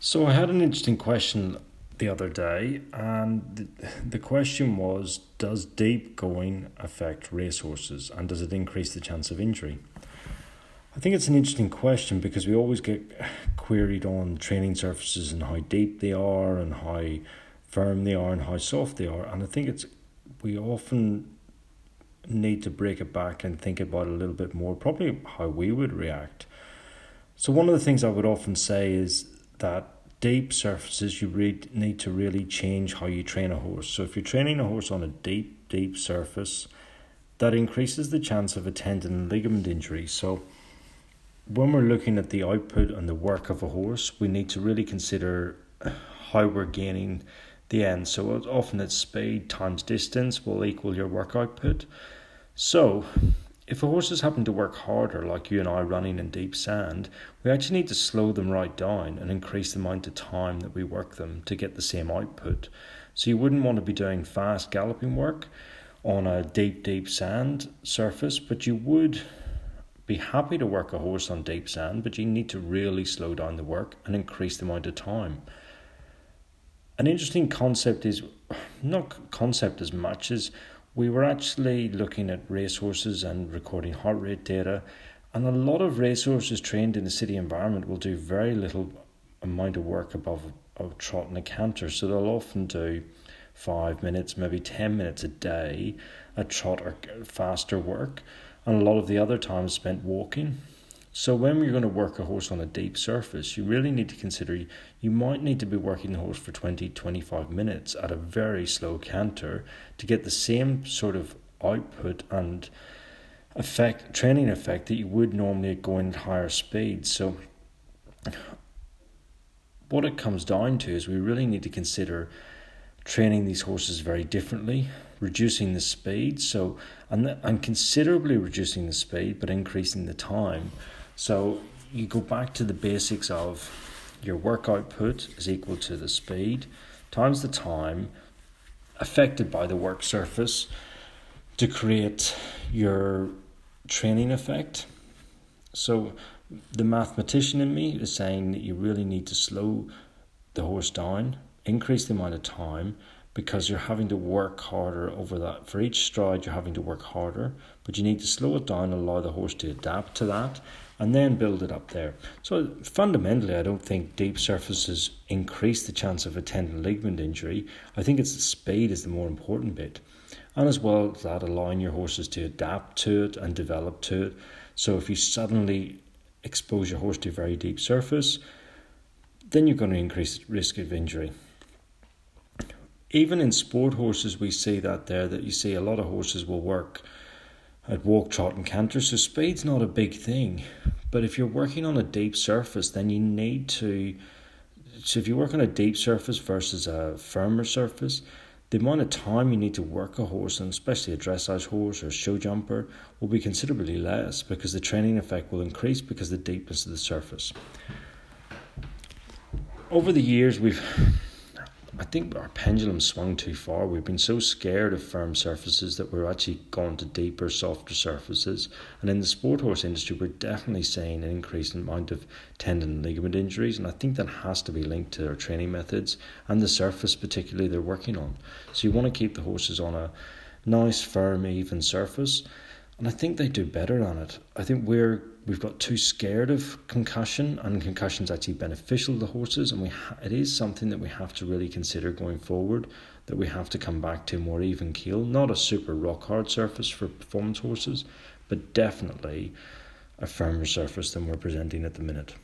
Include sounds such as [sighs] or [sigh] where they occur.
So I had an interesting question the other day, and the, the question was Does deep going affect racehorses and does it increase the chance of injury? I think it's an interesting question because we always get queried on training surfaces and how deep they are and how firm they are and how soft they are. And I think it's we often need to break it back and think about a little bit more, probably how we would react. So one of the things I would often say is that deep surfaces you re- need to really change how you train a horse. So if you're training a horse on a deep, deep surface, that increases the chance of a tendon and ligament injury. So when we're looking at the output and the work of a horse, we need to really consider how we're gaining the end. So often it's speed times distance will equal your work output. So if horses happen to work harder, like you and I running in deep sand, we actually need to slow them right down and increase the amount of time that we work them to get the same output. So you wouldn't want to be doing fast galloping work on a deep, deep sand surface, but you would be happy to work a horse on deep sand, but you need to really slow down the work and increase the amount of time. An interesting concept is [sighs] not concept as much as we were actually looking at racehorses and recording heart rate data. And a lot of racehorses trained in the city environment will do very little amount of work above a trot and a canter. So they'll often do five minutes, maybe 10 minutes a day a trot or faster work. And a lot of the other time spent walking. So when you're going to work a horse on a deep surface, you really need to consider you might need to be working the horse for 20 25 minutes at a very slow canter to get the same sort of output and effect training effect that you would normally going at higher speeds. So what it comes down to is we really need to consider training these horses very differently, reducing the speed, so and and considerably reducing the speed but increasing the time. So you go back to the basics of your work output is equal to the speed times the time affected by the work surface to create your training effect. So the mathematician in me is saying that you really need to slow the horse down, increase the amount of time because you're having to work harder over that. For each stride, you're having to work harder, but you need to slow it down and allow the horse to adapt to that and then build it up there. So fundamentally, I don't think deep surfaces increase the chance of a tendon ligament injury. I think it's the speed is the more important bit, and as well as that, allowing your horses to adapt to it and develop to it. So if you suddenly expose your horse to a very deep surface, then you're going to increase risk of injury. Even in sport horses, we see that there that you see a lot of horses will work at walk, trot, and canter. So speed's not a big thing, but if you're working on a deep surface, then you need to. So if you work on a deep surface versus a firmer surface, the amount of time you need to work a horse, and especially a dressage horse or a show jumper, will be considerably less because the training effect will increase because the deepness of the surface. Over the years, we've I think our pendulum swung too far. We've been so scared of firm surfaces that we're actually gone to deeper, softer surfaces. And in the sport horse industry, we're definitely seeing an increase increased amount of tendon and ligament injuries. And I think that has to be linked to our training methods and the surface, particularly they're working on. So you want to keep the horses on a nice, firm, even surface. And I think they do better on it. I think we're we've got too scared of concussion, and concussion is actually beneficial to the horses, and we ha- it is something that we have to really consider going forward. That we have to come back to more even keel, not a super rock hard surface for performance horses, but definitely a firmer surface than we're presenting at the minute.